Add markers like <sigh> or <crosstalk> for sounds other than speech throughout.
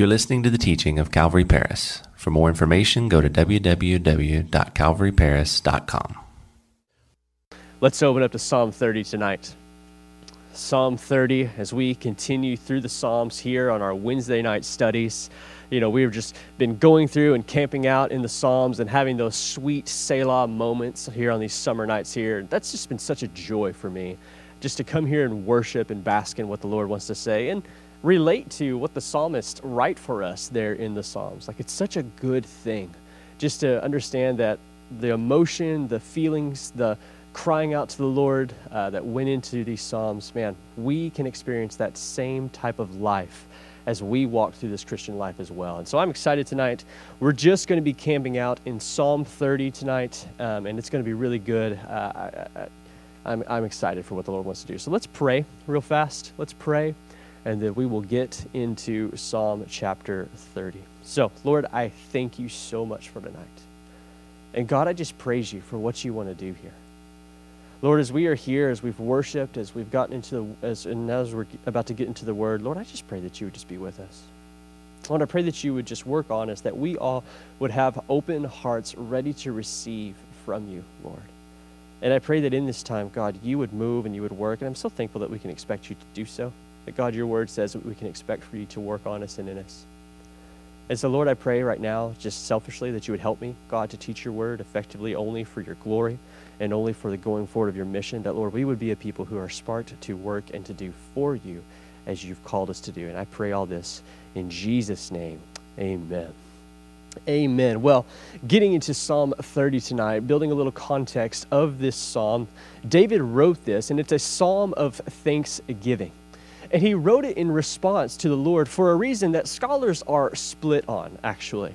You're listening to the teaching of Calvary Paris. For more information, go to www.calvaryparis.com. Let's open up to Psalm 30 tonight. Psalm 30, as we continue through the Psalms here on our Wednesday night studies. You know, we've just been going through and camping out in the Psalms and having those sweet Selah moments here on these summer nights here. That's just been such a joy for me, just to come here and worship and bask in what the Lord wants to say. And relate to what the psalmists write for us there in the Psalms. Like it's such a good thing just to understand that the emotion, the feelings, the crying out to the Lord uh, that went into these Psalms, man, we can experience that same type of life as we walk through this Christian life as well. And so I'm excited tonight. We're just going to be camping out in Psalm 30 tonight, um, and it's going to be really good. Uh, I, I'm, I'm excited for what the Lord wants to do. So let's pray real fast. Let's pray and then we will get into Psalm chapter 30. So, Lord, I thank you so much for tonight. And God, I just praise you for what you want to do here. Lord, as we are here, as we've worshiped, as we've gotten into the, as, and as we're about to get into the word, Lord, I just pray that you would just be with us. Lord, I pray that you would just work on us, that we all would have open hearts ready to receive from you, Lord. And I pray that in this time, God, you would move and you would work. And I'm so thankful that we can expect you to do so. That God, your word says that we can expect for you to work on us and in us. And so, Lord, I pray right now, just selfishly, that you would help me, God, to teach your word effectively only for your glory and only for the going forward of your mission. That, Lord, we would be a people who are smart to work and to do for you as you've called us to do. And I pray all this in Jesus' name. Amen. Amen. Well, getting into Psalm 30 tonight, building a little context of this psalm, David wrote this, and it's a psalm of thanksgiving. And he wrote it in response to the Lord for a reason that scholars are split on, actually.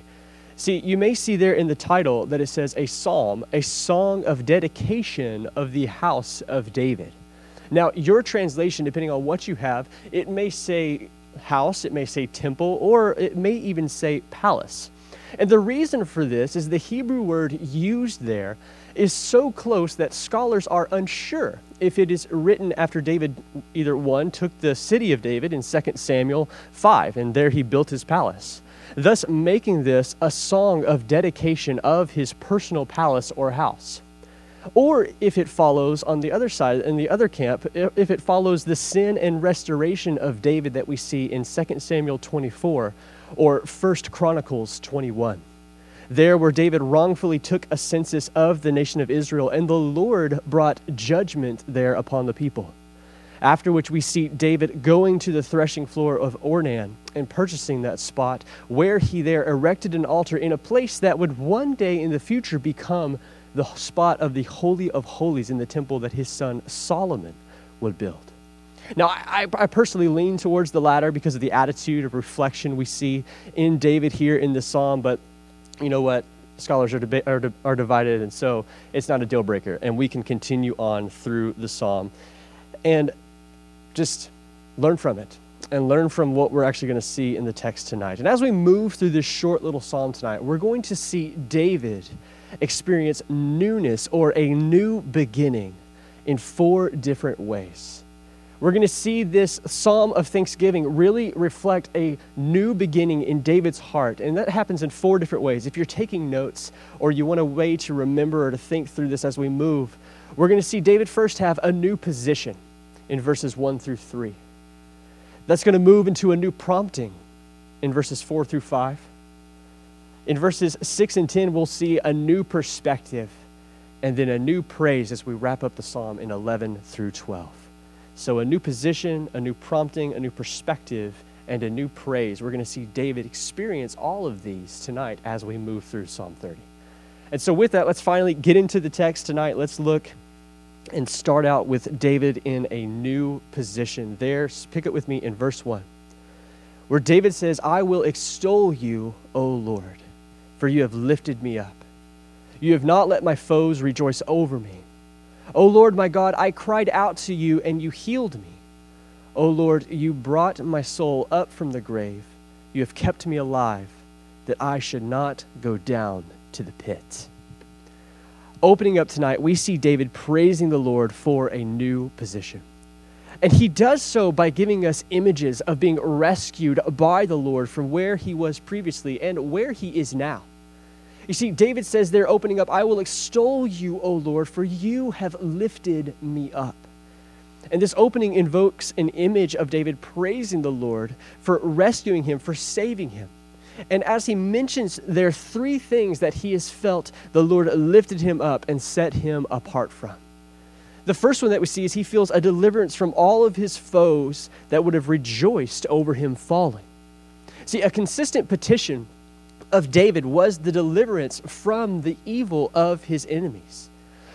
See, you may see there in the title that it says a psalm, a song of dedication of the house of David. Now, your translation, depending on what you have, it may say house, it may say temple, or it may even say palace. And the reason for this is the Hebrew word used there is so close that scholars are unsure if it is written after David, either one, took the city of David in 2 Samuel 5, and there he built his palace, thus making this a song of dedication of his personal palace or house. Or if it follows on the other side, in the other camp, if it follows the sin and restoration of David that we see in 2 Samuel 24 or 1 Chronicles 21 there where David wrongfully took a census of the nation of Israel, and the Lord brought judgment there upon the people. After which we see David going to the threshing floor of Ornan and purchasing that spot, where he there erected an altar in a place that would one day in the future become the spot of the Holy of Holies in the temple that his son Solomon would build. Now, I, I, personally lean towards the latter because of the attitude of reflection we see in David here in the psalm, but you know what? Scholars are, deba- are, are divided, and so it's not a deal breaker, and we can continue on through the psalm and just learn from it and learn from what we're actually going to see in the text tonight. And as we move through this short little psalm tonight, we're going to see David experience newness or a new beginning in four different ways we're going to see this psalm of thanksgiving really reflect a new beginning in David's heart. And that happens in four different ways. If you're taking notes or you want a way to remember or to think through this as we move, we're going to see David first have a new position in verses 1 through 3. That's going to move into a new prompting in verses 4 through 5. In verses 6 and 10, we'll see a new perspective and then a new praise as we wrap up the psalm in 11 through 12. So, a new position, a new prompting, a new perspective, and a new praise. We're going to see David experience all of these tonight as we move through Psalm 30. And so, with that, let's finally get into the text tonight. Let's look and start out with David in a new position. There, pick it with me in verse 1, where David says, I will extol you, O Lord, for you have lifted me up. You have not let my foes rejoice over me. O Lord my God, I cried out to you and you healed me. O Lord, you brought my soul up from the grave. You have kept me alive that I should not go down to the pit. Opening up tonight, we see David praising the Lord for a new position. And he does so by giving us images of being rescued by the Lord from where he was previously and where he is now. You see, David says there, opening up, I will extol you, O Lord, for you have lifted me up. And this opening invokes an image of David praising the Lord for rescuing him, for saving him. And as he mentions, there are three things that he has felt the Lord lifted him up and set him apart from. The first one that we see is he feels a deliverance from all of his foes that would have rejoiced over him falling. See, a consistent petition of David was the deliverance from the evil of his enemies.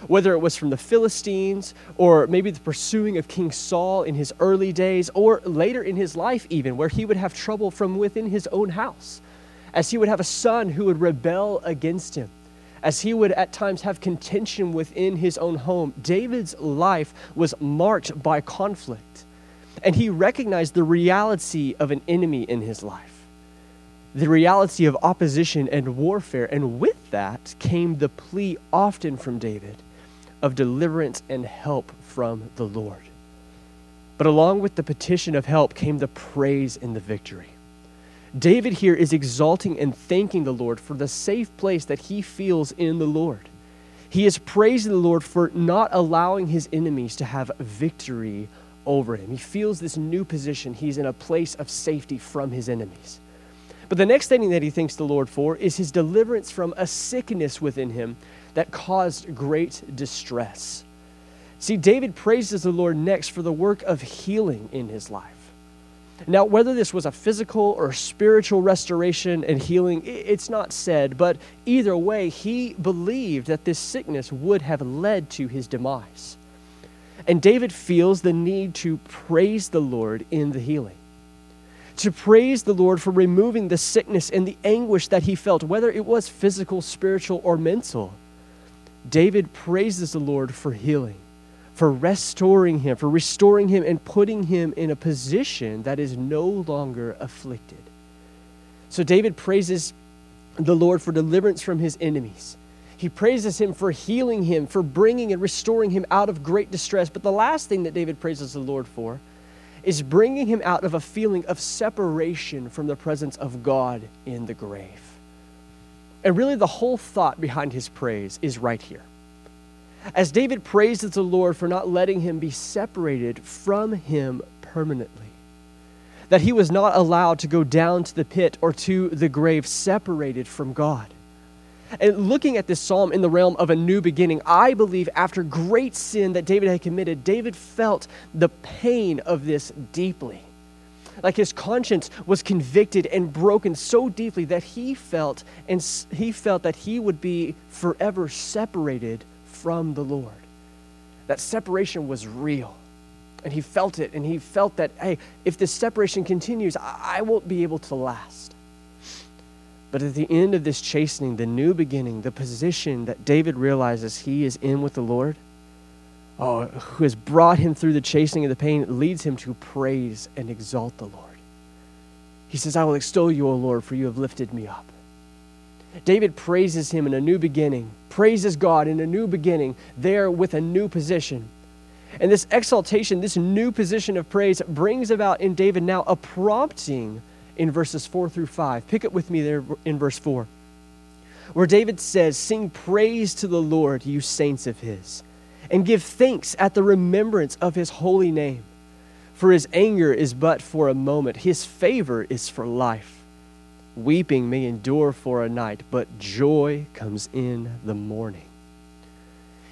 Whether it was from the Philistines, or maybe the pursuing of King Saul in his early days, or later in his life, even, where he would have trouble from within his own house, as he would have a son who would rebel against him, as he would at times have contention within his own home. David's life was marked by conflict, and he recognized the reality of an enemy in his life the reality of opposition and warfare. And with that came the plea often from David of deliverance and help from the Lord. But along with the petition of help came the praise and the victory. David here is exalting and thanking the Lord for the safe place that he feels in the Lord. He is praising the Lord for not allowing his enemies to have victory over him. He feels this new position. He's in a place of safety from his enemies. But the next thing that he thanks the Lord for is his deliverance from a sickness within him that caused great distress. See, David praises the Lord next for the work of healing in his life. Now, whether this was a physical or spiritual restoration and healing, it's not said, but either way, he believed that this sickness would have led to his demise. And David feels the need to praise the Lord in the healing to praise the Lord for removing the sickness and the anguish that he felt, whether it was physical, spiritual, or mental. David praises the Lord for healing, for restoring him, for restoring him and putting him in a position that is no longer afflicted. So David praises the Lord for deliverance from his enemies. He praises him for healing him, for bringing and restoring him out of great distress. But the last thing that David praises the Lord for is bringing him out of a feeling of separation from the presence of God in the grave. And really, the whole thought behind his praise is right here. As David praises the Lord for not letting him be separated from him permanently, that he was not allowed to go down to the pit or to the grave separated from God. And looking at this psalm in the realm of a new beginning, I believe after great sin that David had committed, David felt the pain of this deeply. Like his conscience was convicted and broken so deeply that he felt and he felt that he would be forever separated from the Lord. That separation was real. And he felt it, and he felt that, hey, if this separation continues, I won't be able to last. But at the end of this chastening, the new beginning, the position that David realizes he is in with the Lord, oh, who has brought him through the chastening and the pain, leads him to praise and exalt the Lord. He says, I will extol you, O Lord, for you have lifted me up. David praises him in a new beginning, praises God in a new beginning, there with a new position. And this exaltation, this new position of praise, brings about in David now a prompting in verses 4 through 5. Pick it with me there in verse 4, where David says, Sing praise to the Lord, you saints of his, and give thanks at the remembrance of his holy name. For his anger is but for a moment, his favor is for life. Weeping may endure for a night, but joy comes in the morning.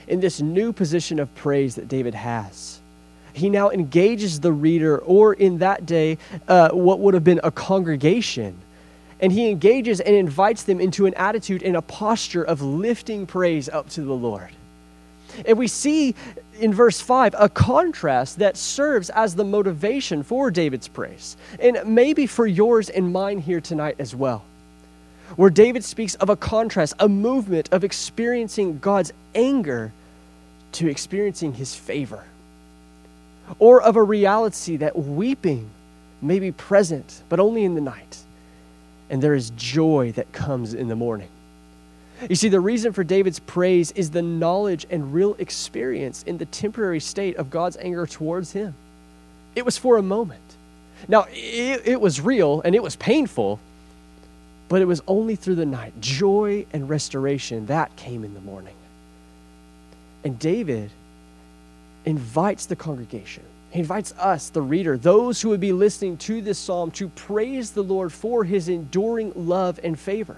In this new position of praise that David has, he now engages the reader, or in that day, uh, what would have been a congregation. And he engages and invites them into an attitude and a posture of lifting praise up to the Lord. And we see in verse 5 a contrast that serves as the motivation for David's praise, and maybe for yours and mine here tonight as well. Where David speaks of a contrast, a movement of experiencing God's anger to experiencing his favor or of a reality that weeping may be present, but only in the night, and there is joy that comes in the morning. You see, the reason for David's praise is the knowledge and real experience in the temporary state of God's anger towards him. It was for a moment. Now, it, it was real and it was painful, but it was only through the night. Joy and restoration, that came in the morning. And David invites the congregation, he invites us, the reader, those who would be listening to this psalm, to praise the Lord for his enduring love and favor.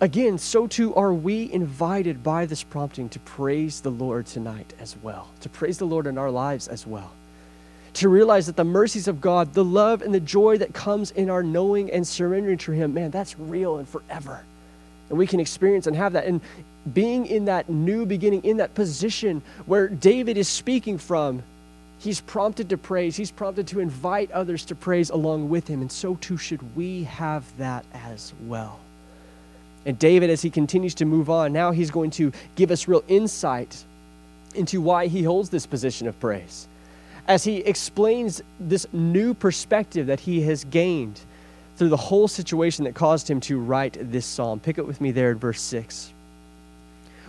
Again, so too are we invited by this prompting to praise the Lord tonight as well, to praise the Lord in our lives as well. To realize that the mercies of God, the love and the joy that comes in our knowing and surrendering to Him, man, that's real and forever. And we can experience and have that. And being in that new beginning, in that position where David is speaking from, he's prompted to praise. He's prompted to invite others to praise along with him. And so too should we have that as well. And David, as he continues to move on, now he's going to give us real insight into why he holds this position of praise. As he explains this new perspective that he has gained through the whole situation that caused him to write this psalm. Pick it with me there in verse 6,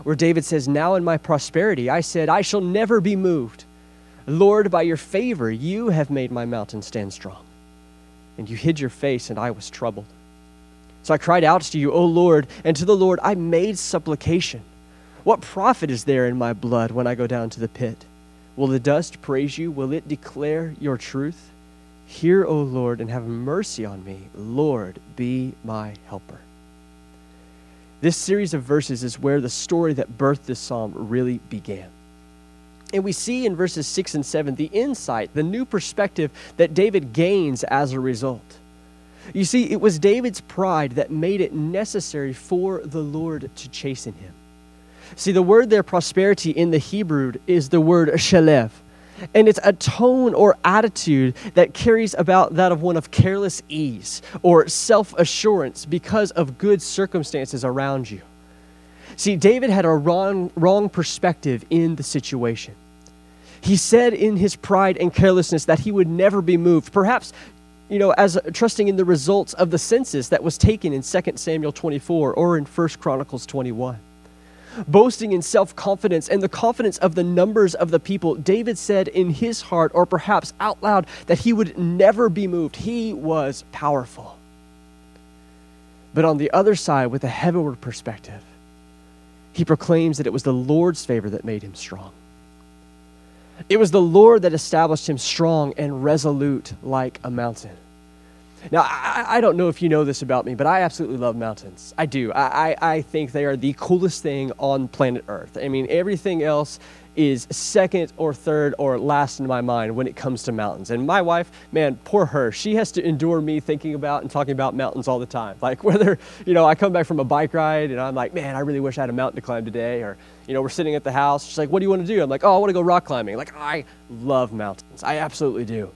where David says, Now in my prosperity I said, I shall never be moved. Lord, by your favor you have made my mountain stand strong. And you hid your face, and I was troubled. So I cried out to you, O Lord, and to the Lord I made supplication. What profit is there in my blood when I go down to the pit? Will the dust praise you? Will it declare your truth? Hear, O Lord, and have mercy on me. Lord, be my helper. This series of verses is where the story that birthed this psalm really began. And we see in verses 6 and 7 the insight, the new perspective that David gains as a result. You see, it was David's pride that made it necessary for the Lord to chasten him. See, the word there, prosperity, in the Hebrew is the word shalev. And it's a tone or attitude that carries about that of one of careless ease or self assurance because of good circumstances around you. See, David had a wrong, wrong perspective in the situation. He said in his pride and carelessness that he would never be moved. Perhaps you know, as trusting in the results of the census that was taken in 2 Samuel 24 or in 1 Chronicles 21. Boasting in self confidence and the confidence of the numbers of the people, David said in his heart, or perhaps out loud, that he would never be moved. He was powerful. But on the other side, with a heavenward perspective, he proclaims that it was the Lord's favor that made him strong. It was the Lord that established him strong and resolute like a mountain. Now, I, I, don't know if you know this about me, but I absolutely love mountains. I do. I, I, I think they are the coolest thing on planet Earth. I mean, everything else is second or third or last in my mind when it comes to mountains. And my wife, man, poor her. She has to endure me thinking about and talking about mountains all the time. <laughs> Like whether, you know, I come back from a bike ride and I'm like, man, I really wish I had a mountain to climb today. Or, you know, we're sitting at the house. She's like, what do you want to do? I'm like, oh, I want to go rock climbing. Like, I love mountains. I absolutely do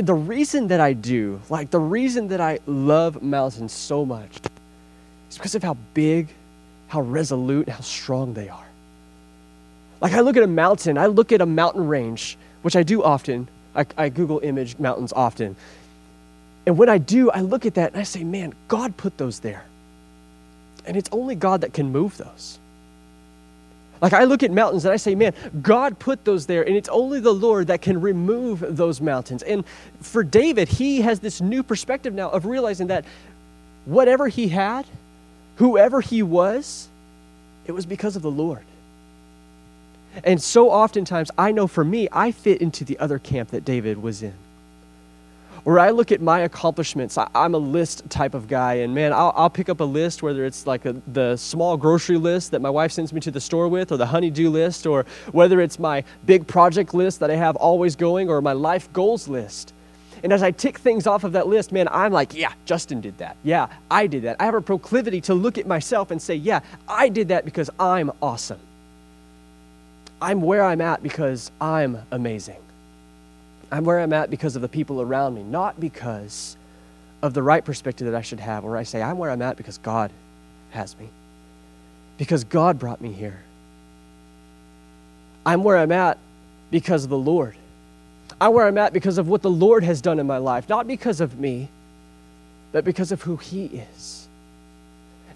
the reason that I do, like the reason that I love mountains so much, is because of how big, how resolute, how strong they are. Like I look at a mountain, I look at a mountain range, which I do often. I, I Google image mountains often. And when I do, I look at that and I say, man, God put those there. And it's only God that can move those. Like I look at mountains and I say, man, God put those there, and it's only the Lord that can remove those mountains. And for David, he has this new perspective now of realizing that whatever he had, whoever he was, it was because of the Lord. And so oftentimes, I know for me, I fit into the other camp that David was in where I look at my accomplishments, I, am a list type of guy, and man, I'll, I'll pick up a list, whether it's like a, the small grocery list that my wife sends me to the store with, or the honeydew list, or whether it's my big project list that I have always going, or my life goals list. And as I tick things off of that list, man, I'm like, yeah, Justin did that. Yeah, I did that. I have a proclivity to look at myself and say, yeah, I did that because I'm awesome. I'm where I'm at because I'm amazing. I'm where I'm at because of the people around me, not because of the right perspective that I should have, where I say, I'm where I'm at because God has me, because God brought me here. I'm where I'm at because of the Lord. I'm where I'm at because of what the Lord has done in my life, not because of me, but because of who He is.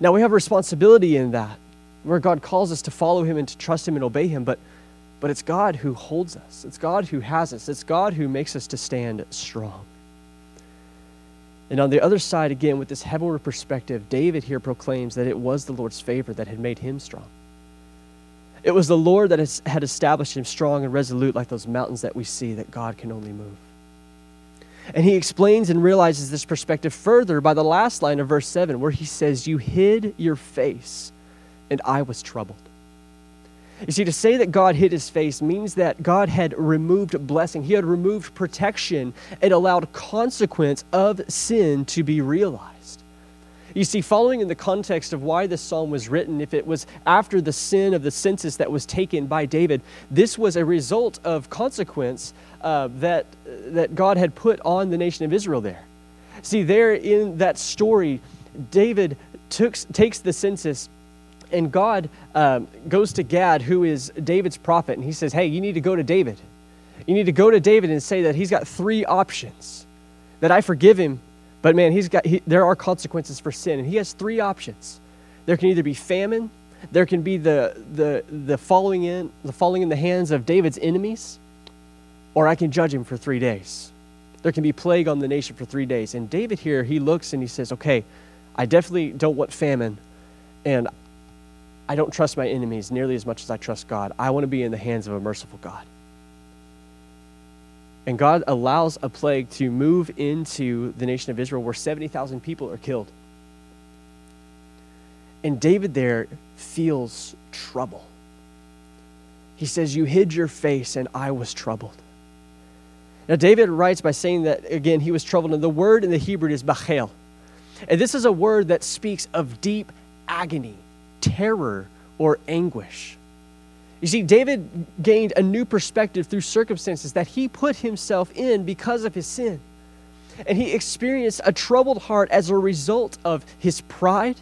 Now, we have responsibility in that, where God calls us to follow Him and to trust Him and obey Him, but but it's God who holds us. It's God who has us. It's God who makes us to stand strong. And on the other side, again, with this heavenward perspective, David here proclaims that it was the Lord's favor that had made him strong. It was the Lord that has, had established him strong and resolute, like those mountains that we see that God can only move. And he explains and realizes this perspective further by the last line of verse 7, where he says, You hid your face, and I was troubled. You see, to say that God hid his face means that God had removed blessing, he had removed protection, and allowed consequence of sin to be realized. You see, following in the context of why this psalm was written, if it was after the sin of the census that was taken by David, this was a result of consequence uh, that, that God had put on the nation of Israel there. See, there in that story, David took, takes the census and God um, goes to Gad, who is David's prophet, and he says, Hey, you need to go to David. You need to go to David and say that he's got three options. That I forgive him, but man, he's got, he, there are consequences for sin. And he has three options. There can either be famine, there can be the, the, the, following in, the falling in the hands of David's enemies, or I can judge him for three days. There can be plague on the nation for three days. And David here, he looks and he says, Okay, I definitely don't want famine, and I don't trust my enemies nearly as much as I trust God. I want to be in the hands of a merciful God. And God allows a plague to move into the nation of Israel where 70,000 people are killed. And David there feels trouble. He says, You hid your face, and I was troubled. Now, David writes by saying that, again, he was troubled. And the word in the Hebrew is bachel. And this is a word that speaks of deep agony terror or anguish. You see, David gained a new perspective through circumstances that he put himself in because of his sin. And he experienced a troubled heart as a result of his pride,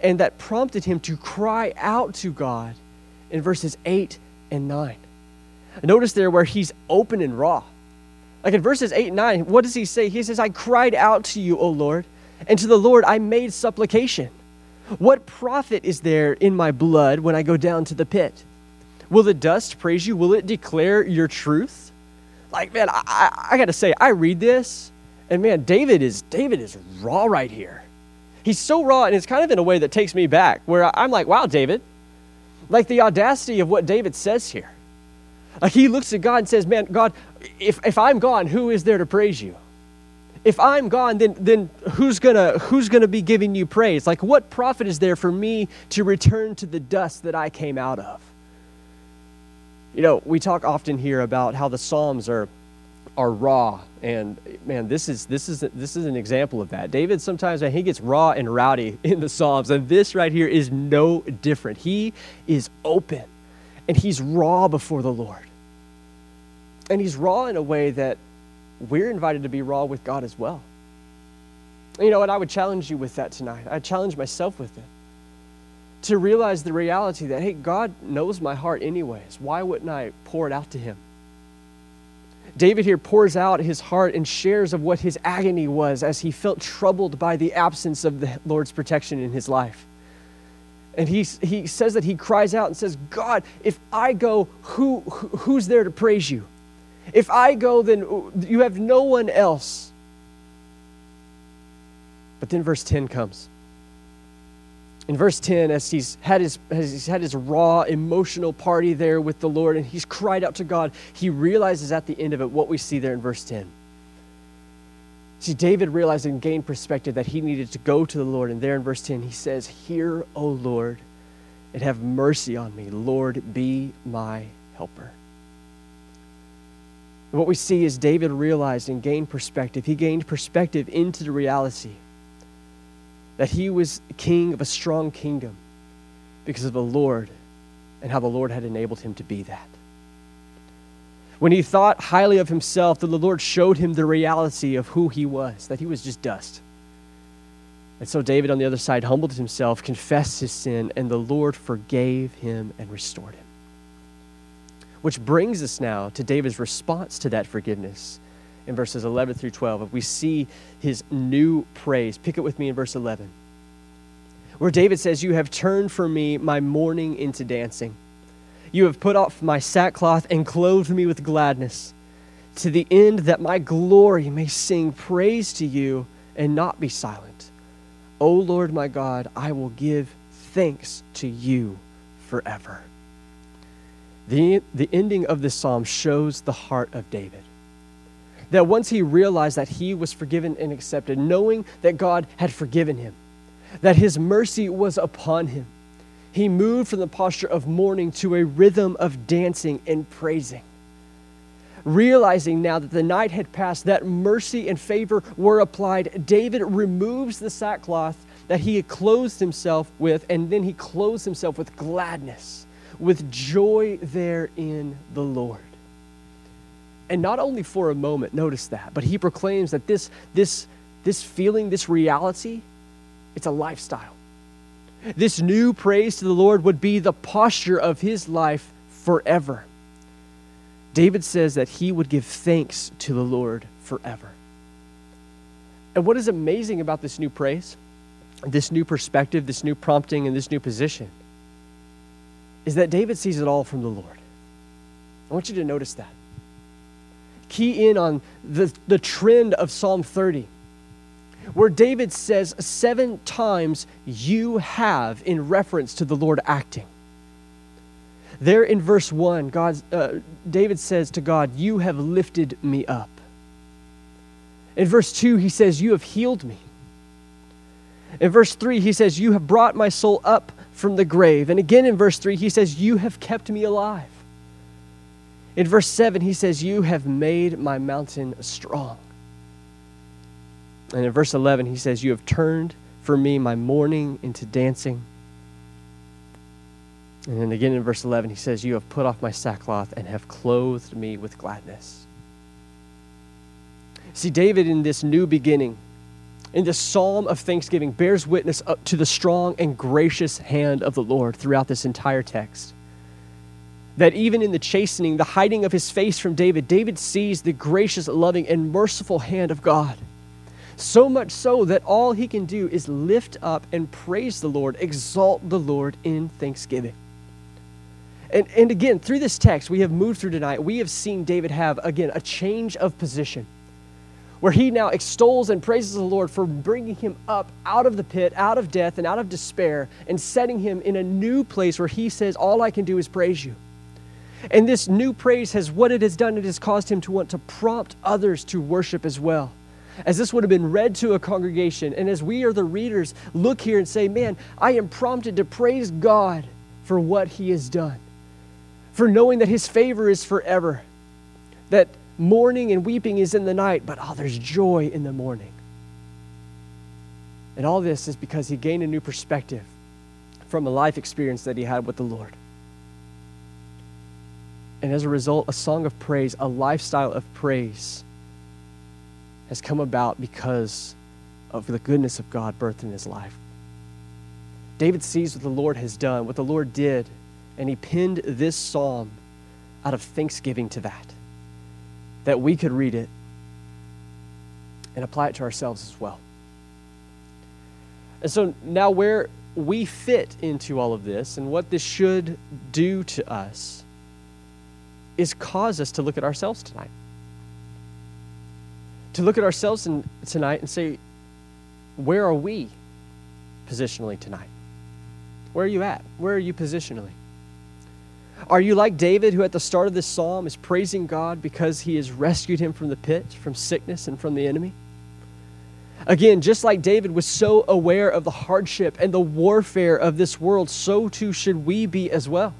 and that prompted him to cry out to God in verses 8 and 9. Notice there where he's open and raw. Like in verses 8 and 9, what does he say? He says, I cried out to you, O Lord, and to the Lord I made supplication. What profit is there in my blood when I go down to the pit? Will the dust praise you? Will it declare your truth? Like, man, I, I, I got to say, I read this, and man, David is David is raw right here. He's so raw, and it's kind of in a way that takes me back, where I'm like, wow, David, like the audacity of what David says here. Like he looks at God and says, man, God, if, if I'm gone, who is there to praise you? If I'm gone, then, then who's gonna who's gonna be giving you praise? Like what profit is there for me to return to the dust that I came out of? You know, we talk often here about how the Psalms are are raw and man this is this is this is an example of that david sometimes man, he gets raw and rowdy <laughs> in the psalms and this right here is no different he is open and he's raw before the lord and he's raw in a way that we're invited to be raw with God as well. You know, and I would challenge you with that tonight. I challenge myself with it. To realize the reality that, hey, God knows my heart anyways. Why wouldn't I pour it out to Him? David here pours out his heart and shares of what his agony was as he felt troubled by the absence of the Lord's protection in his life. And he, he says that he cries out and says, God, if I go, who, who's there to praise you? If I go, then you have no one else. But then verse 10 comes. In verse 10, as he's had his, as he's had his raw emotional party there with the Lord and he's cried out to God, he realizes at the end of it what we see there in verse 10. See, David realized and gained perspective that he needed to go to the Lord. And there in verse 10, he says, Hear, O Lord, and have mercy on me. Lord, be my helper. And what we see is David realized and gained perspective. He gained perspective into the reality that he was king of a strong kingdom because of the Lord and how the Lord had enabled him to be that. When he thought highly of himself, the Lord showed him the reality of who he was, that he was just dust. And so David, on the other side, humbled himself, confessed his sin, and the Lord forgave him and restored him. Which brings us now to David's response to that forgiveness in verses 11 through 12. If We see his new praise. Pick it with me in verse 11, where David says, You have turned for me my mourning into dancing. You have put off my sackcloth and clothed me with gladness, to the end that my glory may sing praise to you and not be silent. O Lord my God, I will give thanks to you forever. The, the ending of this psalm shows the heart of David. That once he realized that he was forgiven and accepted, knowing that God had forgiven him, that his mercy was upon him, he moved from the posture of mourning to a rhythm of dancing and praising. Realizing now that the night had passed, that mercy and favor were applied, David removes the sackcloth that he had clothed himself with, and then he clothes himself with gladness, with joy there in the Lord. And not only for a moment, notice that, but he proclaims that this, this, this feeling, this reality, it's a lifestyle. This new praise to the Lord would be the posture of his life forever. David says that he would give thanks to the Lord forever. And what is amazing about this new praise, this new perspective, this new prompting, and this new position is that David sees it all from the Lord. I want you to notice that. Key in on the, the trend of Psalm 30 where David says seven times, You have, in reference to the Lord acting. There in verse 1, God, uh, David says to God, You have lifted me up. In verse 2, he says, You have healed me. In verse 3, he says, You have brought my soul up from the grave. And again in verse 3, he says, You have kept me alive. In verse 7, he says, You have made my mountain strong. And in verse 11, he says, You have turned for me my mourning into dancing. And then again in verse 11, he says, You have put off my sackcloth and have clothed me with gladness. See, David in this new beginning, in this psalm of thanksgiving, bears witness to the strong and gracious hand of the Lord throughout this entire text. That even in the chastening, the hiding of his face from David, David sees the gracious, loving, and merciful hand of God. So much so that all he can do is lift up and praise the Lord, exalt the Lord in thanksgiving. And, and again, through this text we have moved through tonight, we have seen David have, again, a change of position where he now extols and praises the Lord for bringing him up out of the pit, out of death, and out of despair, and setting him in a new place where he says, All I can do is praise you. And this new praise has what it has done, it has caused him to want to prompt others to worship as well as this would have been read to a congregation, and as we are the readers, look here and say, Man, I am prompted to praise God for what He has done, for knowing that His favor is forever, that mourning and weeping is in the night, but oh, there's joy in the morning. And all this is because he gained a new perspective from a life experience that he had with the Lord. And as a result, a song of praise, a lifestyle of praise has come about because of the goodness of God birthed in his life. David sees what the Lord has done, what the Lord did, and he pinned this psalm out of thanksgiving to that, that we could read it and apply it to ourselves as well. And so now, where we fit into all of this and what this should do to us is cause us to look at ourselves tonight to look at ourselves in, tonight and say, where are we positionally tonight? Where are you at? Where are you positionally? Are you like David, who at the start of this psalm is praising God because he has rescued him from the pit, from sickness, and from the enemy? Again, just like David was so aware of the hardship and the warfare of this world, so too should we be as well.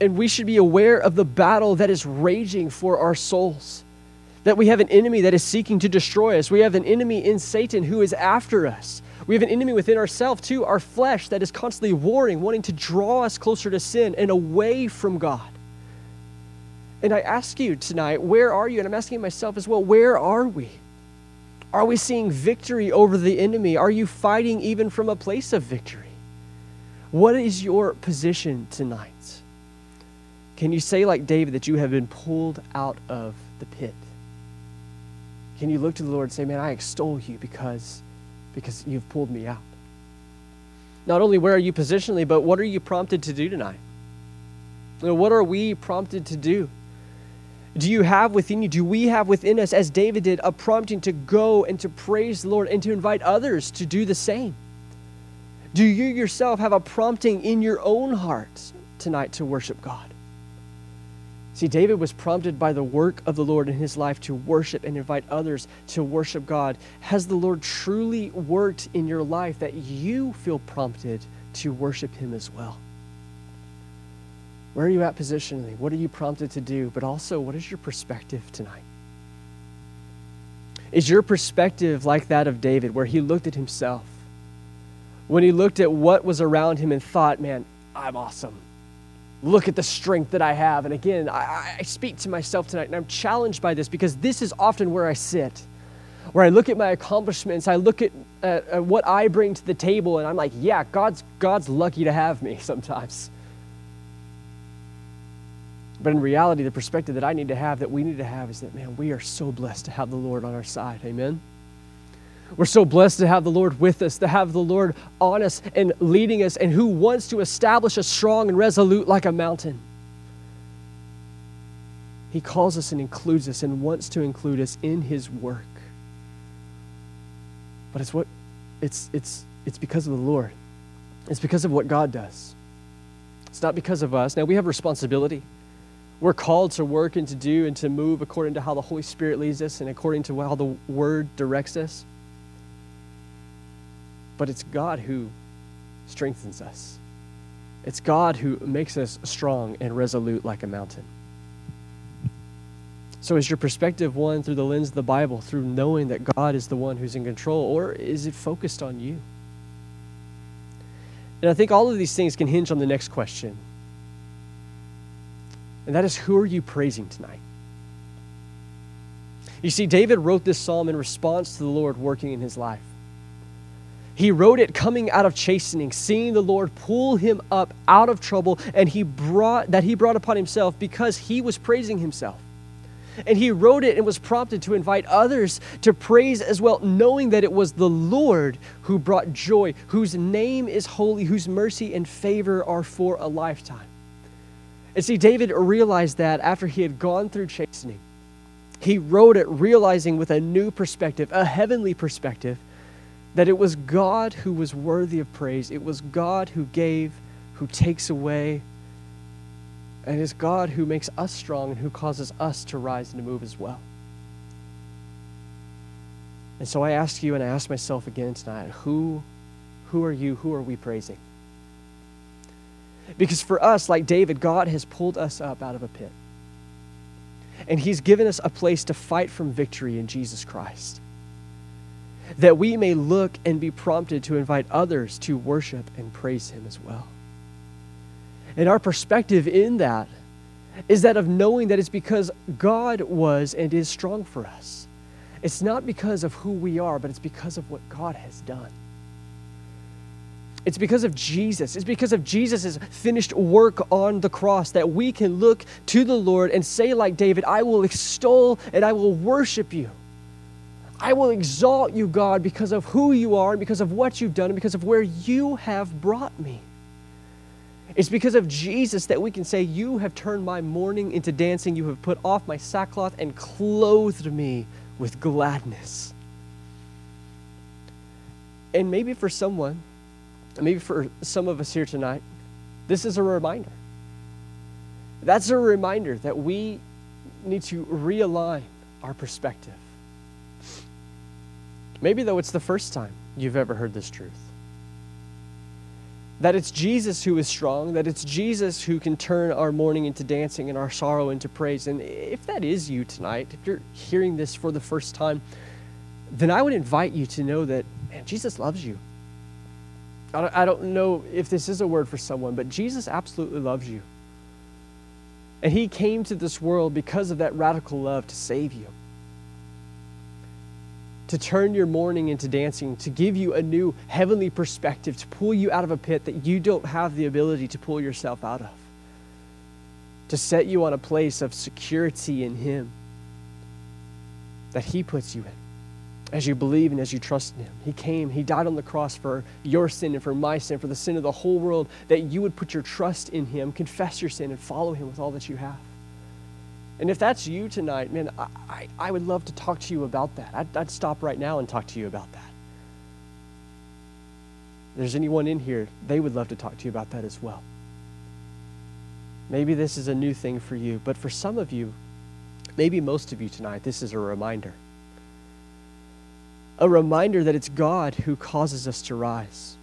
And we should be aware of the battle that is raging for our souls that we have an enemy that is seeking to destroy us. We have an enemy in Satan who is after us. We have an enemy within ourselves, too, our flesh, that is constantly warring, wanting to draw us closer to sin and away from God. And I ask you tonight, where are you? And I'm asking myself as well, where are we? Are we seeing victory over the enemy? Are you fighting even from a place of victory? What is your position tonight? Can you say, like David, that you have been pulled out of the pit? Can you look to the Lord and say, Man, I extol you because, because you've pulled me out? Not only where are you positionally, but what are you prompted to do tonight? What are we prompted to do? Do you have within you, do we have within us, as David did, a prompting to go and to praise the Lord and to invite others to do the same? Do you yourself have a prompting in your own heart tonight to worship God? See, David was prompted by the work of the Lord in his life to worship and invite others to worship God. Has the Lord truly worked in your life that you feel prompted to worship Him as well? Where are you at positionally? What are you prompted to do? But also, what is your perspective tonight? Is your perspective like that of David, where he looked at himself? When he looked at what was around him and thought, man, I'm awesome. Look at the strength that I have. And again, I, I speak to myself tonight, and I'm challenged by this because this is often where I sit where I look at my accomplishments, I look at, at, what I bring to the table, and I'm like, yeah, God's, God's lucky to have me <laughs> sometimes. But in reality, the perspective that I need to have, that we need to have, is that, man, we are so blessed to have the Lord on our side. Amen? We're so blessed to have the Lord with us, to have the Lord on us and leading us, and who wants to establish us strong and resolute like a mountain. He calls us and includes us and wants to include us in His work. But it's what it's it's it's because of the Lord. It's because of what God does. It's not because of us. Now we have responsibility. We're called to work and to do and to move according to how the Holy Spirit leads us and according to how the Word directs us. But it's God who strengthens us. It's God who makes us strong and resolute like a mountain. So, is your perspective one through the lens of the Bible, through knowing that God is the one who's in control, or is it focused on you? And I think all of these things can hinge on the next question and that is who are you praising tonight? You see, David wrote this psalm in response to the Lord working in his life. He wrote it coming out of chastening, seeing the Lord pull him up out of trouble, and he brought that he brought upon himself because he was praising himself. And he wrote it and was prompted to invite others to praise as well, knowing that it was the Lord who brought joy, whose name is holy, whose mercy and favor are for a lifetime. And see, David realized that after he had gone through chastening. He wrote it realizing with a new perspective, a heavenly perspective, that it was God who was worthy of praise. It was God who gave, who takes away, and it's God who makes us strong and who causes us to rise and to move as well. And so I ask you and I ask myself again tonight who, who are you? Who are we praising? Because for us, like David, God has pulled us up out of a pit. And He's given us a place to fight from victory in Jesus Christ. That we may look and be prompted to invite others to worship and praise Him as well. And our perspective in that is that of knowing that it's because God was and is strong for us. It's not because of who we are, but it's because of what God has done. It's because of Jesus. It's because of Jesus' finished work on the cross that we can look to the Lord and say, like David, I will extol and I will worship you. I will exalt you, God, because of who you are and because of what you've done and because of where you have brought me. It's because of Jesus that we can say, You have turned my mourning into dancing. You have put off my sackcloth and clothed me with gladness. And maybe for someone, maybe for some of us here tonight, this is a reminder. That's a reminder that we need to realign our perspective. Maybe, though, it's the first time you've ever heard this truth. That it's Jesus who is strong, that it's Jesus who can turn our mourning into dancing and our sorrow into praise. And if that is you tonight, if you're hearing this for the first time, then I would invite you to know that man, Jesus loves you. I don't know if this is a word for someone, but Jesus absolutely loves you. And he came to this world because of that radical love to save you, to turn your mourning into dancing, to give you a new heavenly perspective, to pull you out of a pit that you don't have the ability to pull yourself out of, to set you on a place of security in him that he puts you in. as you believe and as you trust in Him. He came, He died on the cross for your sin and for my sin, for the sin of the whole world, that you would put your trust in Him, confess your sin, and follow Him with all that you have. And if that's you tonight, man, I, I, I would love to talk to you about that. I'd, I'd stop right now and talk to you about that. If there's anyone in here, they would love to talk to you about that as well. Maybe this is a new thing for you, but for some of you, maybe most of you tonight, this is a reminder a reminder that it's God who causes us to rise.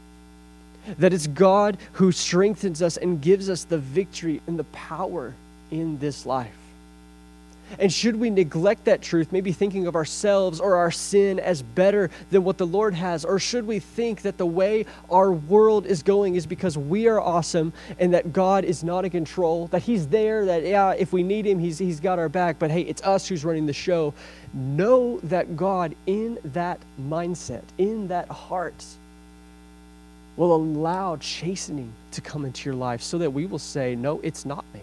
That it's God who strengthens us and gives us the victory and the power in this life. And should we neglect that truth, maybe thinking of ourselves or our sin as better than what the Lord has? Or should we think that the way our world is going is because we are awesome and that God is not in control, that He's there, that, yeah, if we need Him, He's, he's got our back, but hey, it's us who's running the show. Know that God, in that mindset, in that heart, will allow chastening to come into your life so that we will say, No, it's not me.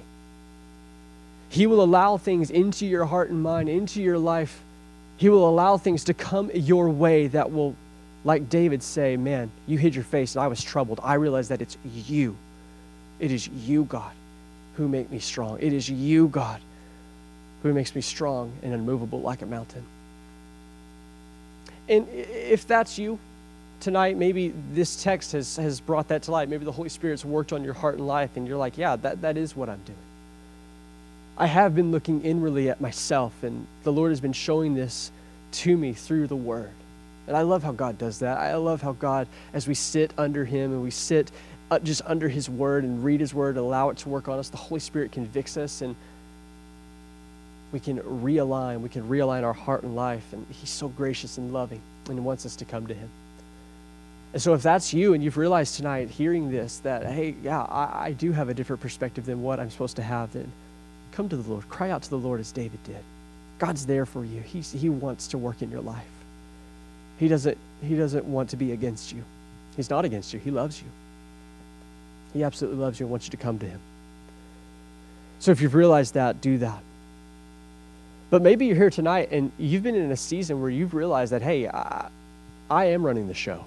He will allow things into your heart and mind, into your life. He will allow things to come your way that will, like David, say, Man, you hid your face and I was troubled. I realize that it's you. It is you, God, who make me strong. It is you, God, who makes me strong and unmovable like a mountain. And if that's you tonight, maybe this text has, has brought that to light. Maybe the Holy Spirit's worked on your heart and life, and you're like, yeah, that, that is what I'm doing. I have been looking inwardly at myself, and the Lord has been showing this to me through the Word. And I love how God does that. I love how God, as we sit under Him and we sit uh, just under His Word and read His Word, allow it to work on us, the Holy Spirit convicts us and we can realign. We can realign our heart and life. And He's so gracious and loving and He wants us to come to Him. And so, if that's you and you've realized tonight, hearing this, that, hey, yeah, I, I do have a different perspective than what I'm supposed to have, then Come to the Lord. Cry out to the Lord as David did. God's there for you. He's, he wants to work in your life. He doesn't, he doesn't want to be against you. He's not against you. He loves you. He absolutely loves you and wants you to come to him. So if you've realized that, do that. But maybe you're here tonight and you've been in a season where you've realized that, hey, I, I am running the show.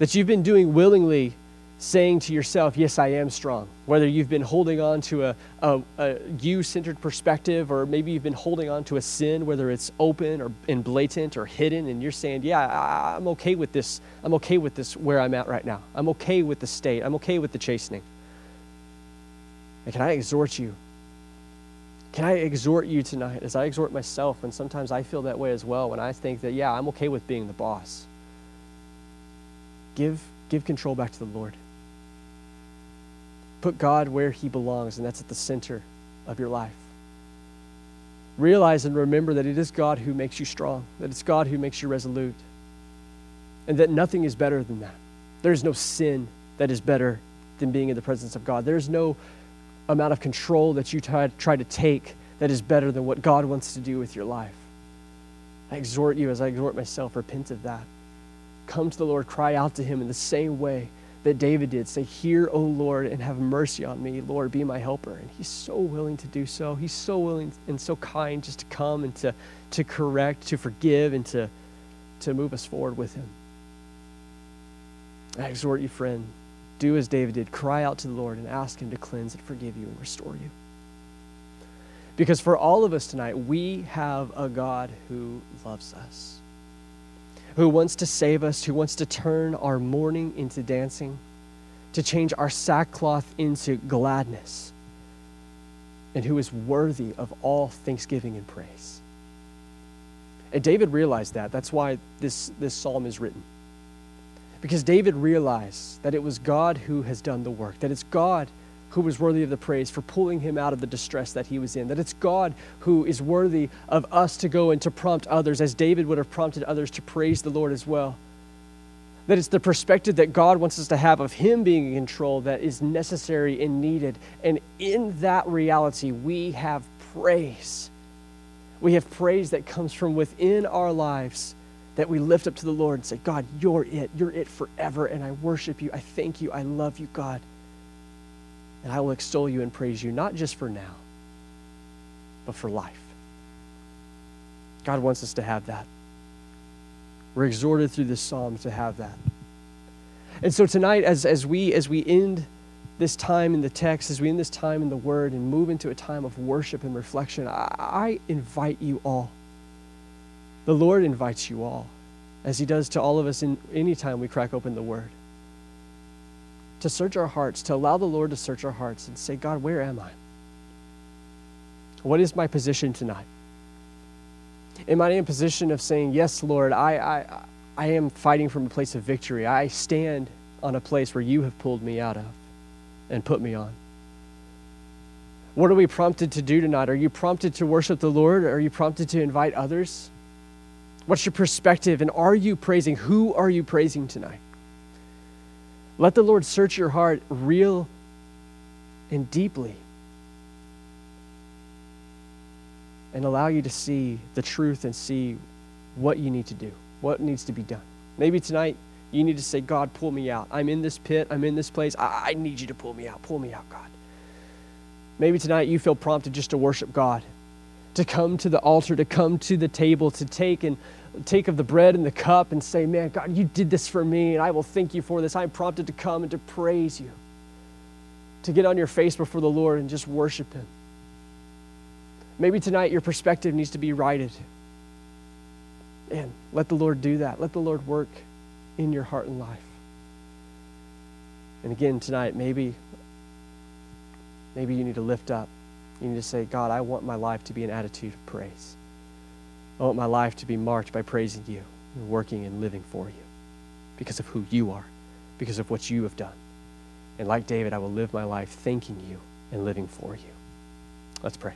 That you've been doing willingly saying to yourself, Yes, I am strong. Whether you've been holding on to a, a, a you centered perspective, or maybe you've been holding on to a sin, whether it's open or in blatant or hidden, and you're saying, Yeah, I, I'm okay with this. I'm okay with this where I'm at right now. I'm okay with the state. I'm okay with the chastening. And can I exhort you? Can I exhort you tonight as I exhort myself? And sometimes I feel that way as well when I think that, yeah, I'm okay with being the boss. Give, give control back to the Lord. Put God where He belongs, and that's at the center of your life. Realize and remember that it is God who makes you strong, that it's God who makes you resolute, and that nothing is better than that. There's no sin that is better than being in the presence of God. There's no amount of control that you try, try to take that is better than what God wants to do with your life. I exhort you, as I exhort myself, repent of that. Come to the Lord, cry out to Him in the same way that David did say, Hear, O Lord, and have mercy on me. Lord, be my helper. And he's so willing to do so. He's so willing and so kind just to come and to, to correct, to forgive, and to, to move us forward with him. I exhort you, friend, do as David did. Cry out to the Lord and ask him to cleanse and forgive you and restore you. Because for all of us tonight, we have a God who loves us who wants to save us, who wants to turn our mourning into dancing, to change our sackcloth into gladness, and who is worthy of all thanksgiving and praise. And David realized that. That's why this, this psalm is written. Because David realized that it was God who has done the work, that it's God who was worthy of the praise for pulling him out of the distress that he was in. That it's God who is worthy of us to go and to prompt others, as David would have prompted others to praise the Lord as well. That it's the perspective that God wants us to have of Him being in control that is necessary and needed. And in that reality, we have praise. We have praise that comes from within our lives that we lift up to the Lord and say, God, you're it. You're it forever. And I worship you. I thank you. I love you, God. And I will extol you and praise you, not just for now, but for life. God wants us to have that. We're exhorted through this psalm to have that. And so tonight, as, as, we, as we end this time in the text, as we end this time in the Word and move into a time of worship and reflection, I, I invite you all. The Lord invites you all, as He does to all of us in any time we crack open the Word, to search our hearts, to allow the Lord to search our hearts and say, God, where am I? What is my position tonight? Am I in a position of saying, Yes, Lord, I, I, I am fighting from a place of victory. I stand on a place where you have pulled me out of and put me on. What are we prompted to do tonight? Are you prompted to worship the Lord? Are you prompted to invite others? What's your perspective? And are you praising? Who are you praising tonight? Let the Lord search your heart real and deeply and allow you to see the truth and see what you need to do, what needs to be done. Maybe tonight you need to say, God, pull me out. I'm in this pit. I'm in this place. I, I need you to pull me out. Pull me out, God. Maybe tonight you feel prompted just to worship God, to come to the altar, to come to the table, to take and take of the bread and the cup and say, Man, God, you did this for me, and I will thank you for this. I'm prompted to come and to praise you, to get on your face before the Lord and just worship Him. Maybe tonight your perspective needs to be righted. And let the Lord do that. Let the Lord work in your heart and life. And again, tonight, maybe, maybe you need to lift up. You need to say, God, I want my life to be an attitude of praise. I want my life to be marked by praising you and working and living for you because of who you are, because of what you have done. And like David, I will live my life thanking you and living for you. Let's pray.